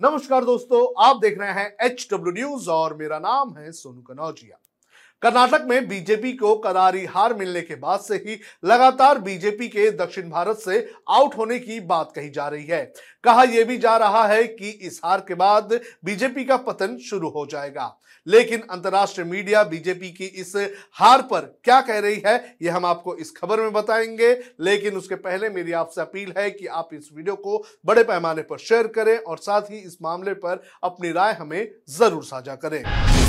नमस्कार दोस्तों, आप देख रहे हैं एच डब्ल्यू न्यूज़ और मेरा नाम है सोनू कनौजिया। कर्नाटक में बीजेपी को करारी हार मिलने के बाद से ही लगातार बीजेपी के दक्षिण भारत से आउट होने की बात कही जा रही है। कहा यह भी जा रहा है कि इस हार के बाद बीजेपी का पतन शुरू हो जाएगा। लेकिन अंतर्राष्ट्रीय मीडिया बीजेपी की इस हार पर क्या कह रही है यह हम आपको इस खबर में बताएँगे। लेकिन उसके पहले मेरी आपसे अपील है कि आप इस वीडियो को बड़े पैमाने पर शेयर करें और साथ ही इस मामले पर अपनी राय हमें ज़रूर साझा करें।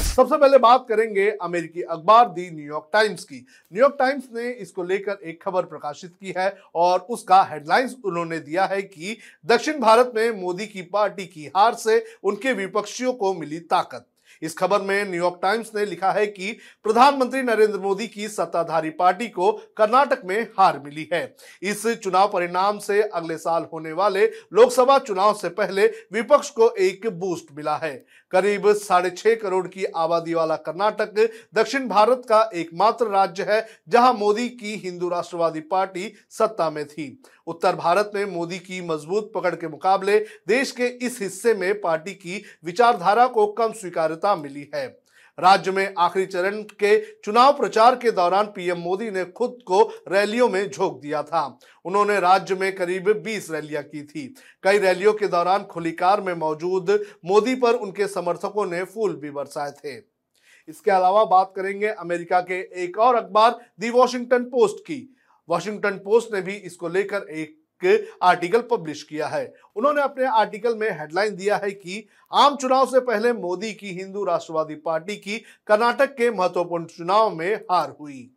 सबसे पहले बात करेंगे अमेरिकी अखबार दी न्यूयॉर्क टाइम्स की। न्यूयॉर्क टाइम्स ने इसको लेकर एक खबर प्रकाशित की है और उसका हेडलाइंस उन्होंने दिया है कि दक्षिण भारत में मोदी की पार्टी की हार से उनके विपक्षियों को मिली ताकत। इस खबर में न्यूयॉर्क टाइम्स ने लिखा है कि प्रधानमंत्री नरेंद्र मोदी की सत्ताधारी पार्टी को कर्नाटक में हार मिली है। इस चुनाव परिणाम से अगले साल होने वाले लोकसभा चुनाव से पहले विपक्ष को एक बूस्ट मिला है। करीब साढ़े छह करोड़ की आबादी वाला कर्नाटक दक्षिण भारत का एकमात्र राज्य है, जहाँ मोदी की हिंदू राष्ट्रवादी पार्टी सत्ता में थी। उत्तर भारत में मोदी की मज़बूत पकड़ के मुकाबले देश के इस हिस्से में पार्टी की विचारधारा को कम स्वीकार्यता मिली है। राज्य में आखिरी चरण के चुनाव प्रचार के दौरान पीएम मोदी ने खुद को रैलियों में झोंक दिया था। उन्होंने राज्य में करीब 20 रैलियाँ की थी। कई रैलियों के दौरान खुली कार में मौजूद मोदी पर उनके समर्थकों ने फूल भी बरसाए थे। इसके अलावा बात करेंगे अमेरिका के एक और अखबार, दी वॉशिंगटन पोस्ट की। वॉशिंगटन पोस्ट ने भी इसको लेकर एक आर्टिकल पब्लिश किया है। उन्होंने अपने आर्टिकल में हेडलाइन दिया है कि आम चुनाव से पहले मोदी की हिंदू राष्ट्रवादी पार्टी की कर्नाटक के महत्वपूर्ण चुनाव में हार हुई।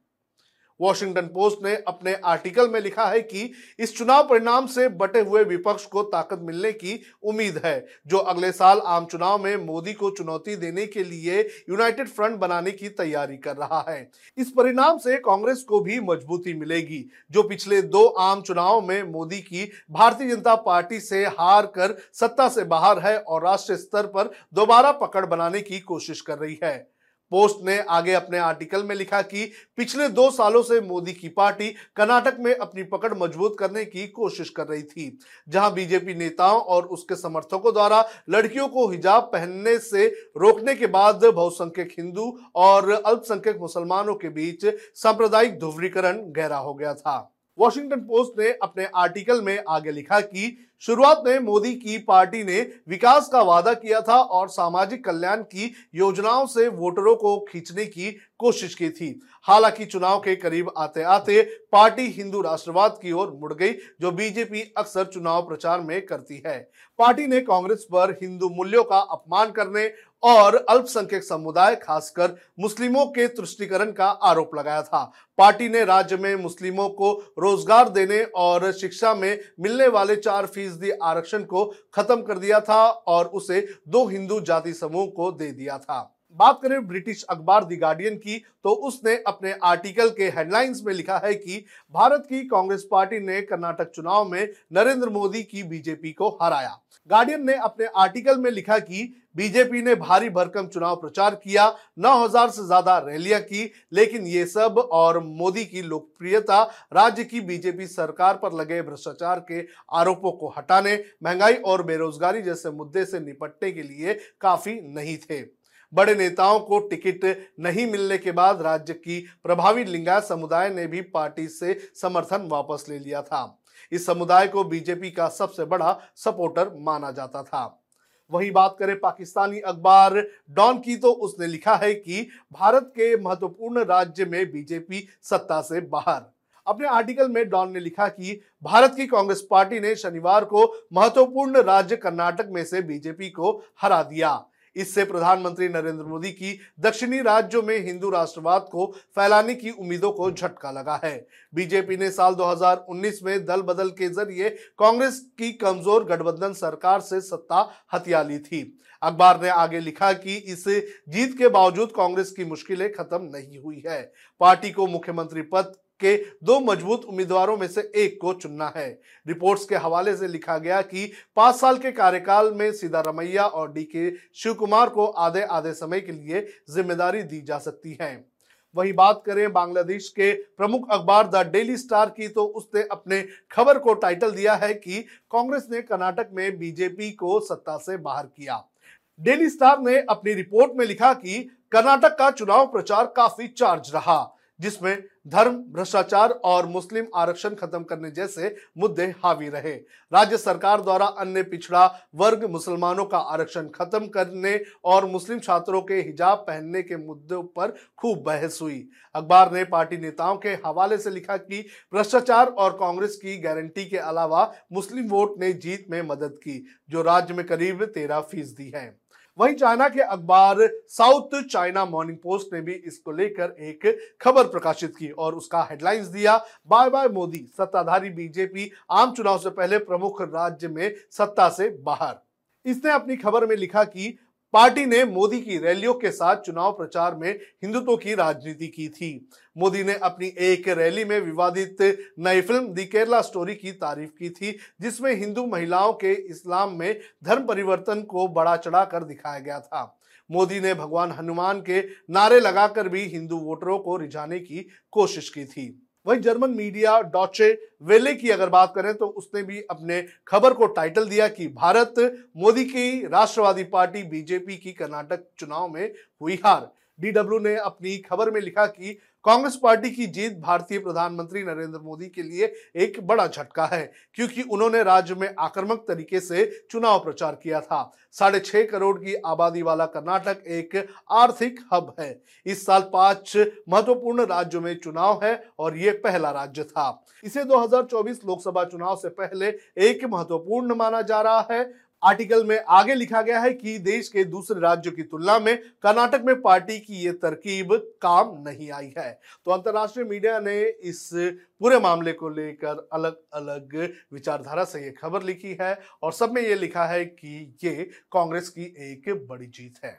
वॉशिंगटन पोस्ट ने अपने आर्टिकल में लिखा है कि इस चुनाव परिणाम से बटे हुए विपक्ष को ताकत मिलने की उम्मीद है, जो अगले साल आम चुनाव में मोदी को चुनौती देने के लिए यूनाइटेड फ्रंट बनाने की तैयारी कर रहा है। इस परिणाम से कांग्रेस को भी मजबूती मिलेगी, जो पिछले दो आम चुनाव में मोदी की भारतीय जनता पार्टी से हार कर सत्ता से बाहर है और राष्ट्रीय स्तर पर दोबारा पकड़ बनाने की कोशिश कर रही है। पोस्ट ने आगे अपने आर्टिकल में लिखा कि पिछले दो सालों से मोदी की पार्टी कर्नाटक में अपनी पकड़ मज़बूत करने की कोशिश कर रही थी, जहाँ बीजेपी नेताओं और उसके समर्थकों द्वारा लड़कियों को हिजाब पहनने से रोकने के बाद बहुसंख्यक हिंदू और अल्पसंख्यक मुसलमानों के बीच सांप्रदायिक ध्रुवीकरण गहरा हो गया था। वॉशिंगटन पोस्ट ने अपने आर्टिकल में आगे लिखा कि शुरुआत में मोदी की पार्टी ने विकास का वादा किया था और सामाजिक कल्याण की योजनाओं से वोटरों को खींचने की कोशिश की थी। हालाँकि चुनाव के करीब आते आते पार्टी हिंदू राष्ट्रवाद की ओर मुड़ गई, जो बीजेपी अक्सर चुनाव प्रचार में करती है। पार्टी ने कांग्रेस पर हिंदू मूल्यों का अपमान करने और अल्पसंख्यक समुदाय, खासकर मुस्लिमों के तुष्टिकरण का आरोप लगाया था। पार्टी ने राज्य में मुस्लिमों को रोज़गार देने और शिक्षा में मिलने वाले चार फ़ीसदी आरक्षण को खत्म कर दिया था और उसे दो हिंदू जाति समूह को दे दिया था। बात करें ब्रिटिश अखबार दी गार्डियन की तो उसने अपने आर्टिकल के हेडलाइंस में लिखा है कि भारत की कांग्रेस पार्टी ने कर्नाटक चुनाव में नरेंद्र मोदी की बीजेपी को हराया। गार्डियन ने अपने आर्टिकल में लिखा कि बीजेपी ने भारी भरकम चुनाव प्रचार किया 9000 से ज़्यादा रैलियाँ की, लेकिन ये सब और मोदी की लोकप्रियता, राज्य की बीजेपी सरकार पर लगे भ्रष्टाचार के आरोपों को हटाने, महँगाई और बेरोजगारी जैसे मुद्दे से निपटने के लिए काफ़ी नहीं थे। बड़े नेताओं को टिकट नहीं मिलने के बाद राज्य की प्रभावी लिंगायत समुदाय ने भी पार्टी से समर्थन वापस ले लिया था। इस समुदाय को बीजेपी का सबसे बड़ा सपोर्टर माना जाता था। वही बात करें पाकिस्तानी अखबार डॉन की तो उसने लिखा है कि भारत के महत्वपूर्ण राज्य में बीजेपी सत्ता से बाहर। अपने आर्टिकल में डॉन ने लिखा कि भारत की कांग्रेस पार्टी ने शनिवार को महत्वपूर्ण राज्य कर्नाटक में से बीजेपी को हरा दिया। इससे प्रधानमंत्री नरेंद्र मोदी की दक्षिणी राज्यों में हिंदू राष्ट्रवाद को फैलाने की उम्मीदों को झटका लगा है। बीजेपी ने साल 2019 में दल बदल के ज़रिए कांग्रेस की कमज़ोर गठबंधन सरकार से सत्ता हथिया ली थी। अखबार ने आगे लिखा कि इस जीत के बावजूद कांग्रेस की मुश्किलें खत्म नहीं हुई है। पार्टी को मुख्यमंत्री पद के दो मज़बूत उम्मीदवारों में से एक को चुनना है। रिपोर्ट्स के हवाले से लिखा गया कि पाँच साल के कार्यकाल में सिद्धारमैया और डी के शिव कुमार को आधे आधे समय के लिए ज़िम्मेदारी दी जा सकती है। वही बात करें बांग्लादेश के प्रमुख अखबार द डेली स्टार की तो उसने अपने खबर को टाइटल दिया है कि कांग्रेस ने कर्नाटक में बीजेपी को सत्ता से बाहर किया। डेली स्टार ने अपनी रिपोर्ट में लिखा कि कर्नाटक का चुनाव प्रचार काफ़ी चार्ज रहा, जिसमें धर्म, भ्रष्टाचार और मुस्लिम आरक्षण खत्म करने जैसे मुद्दे हावी रहे। राज्य सरकार द्वारा अन्य पिछड़ा वर्ग मुसलमानों का आरक्षण खत्म करने और मुस्लिम छात्रों के हिजाब पहनने के मुद्दों पर खूब बहस हुई। अखबार ने पार्टी नेताओं के हवाले से लिखा कि भ्रष्टाचार और कांग्रेस की गारंटी के अलावा मुस्लिम वोट ने जीत में मदद की, जो राज्य में करीब तेरह फ़ीसदी है। वहीं चाइना के अखबार साउथ चाइना मॉर्निंग पोस्ट ने भी इसको लेकर एक खबर प्रकाशित की और उसका हेडलाइंस दिया, बाय बाय मोदी, सत्ताधारी बीजेपी आम चुनाव से पहले प्रमुख राज्य में सत्ता से बाहर। इसने अपनी खबर में लिखा कि पार्टी ने मोदी की रैलियों के साथ चुनाव प्रचार में हिंदुत्व की राजनीति की थी। मोदी ने अपनी एक रैली में विवादित नई फ़िल्म दी केरला स्टोरी की तारीफ़ की थी, जिसमें हिंदू महिलाओं के इस्लाम में धर्म परिवर्तन को बड़ा चढ़ा कर दिखाया गया था। मोदी ने भगवान हनुमान के नारे लगाकर भी हिंदू वोटरों को रिझाने की कोशिश की थी। वहीं जर्मन मीडिया डॉचे वेले की अगर बात करें तो उसने भी अपने खबर को टाइटल दिया कि भारत मोदी की राष्ट्रवादी पार्टी बीजेपी की कर्नाटक चुनाव में हुई हार। डीडब्ल्यू ने अपनी खबर में लिखा कि कांग्रेस पार्टी की जीत भारतीय प्रधानमंत्री नरेंद्र मोदी के लिए एक बड़ा झटका है, क्योंकि उन्होंने राज्य में आक्रामक तरीके से चुनाव प्रचार किया था। साढ़े छह करोड़ की आबादी वाला कर्नाटक एक आर्थिक हब है। इस साल पाँच महत्वपूर्ण राज्यों में चुनाव है और ये पहला राज्य था। इसे 2024 लोकसभा चुनाव से पहले एक महत्वपूर्ण माना जा रहा है आर्टिकल में आगे लिखा गया है कि देश के दूसरे राज्यों की तुलना में कर्नाटक में पार्टी की ये तरकीब काम नहीं आई है। तो अंतर्राष्ट्रीय मीडिया ने इस पूरे मामले को लेकर अलग अलग विचारधारा से ये खबर लिखी है और सब में ये लिखा है कि ये कांग्रेस की एक बड़ी जीत है।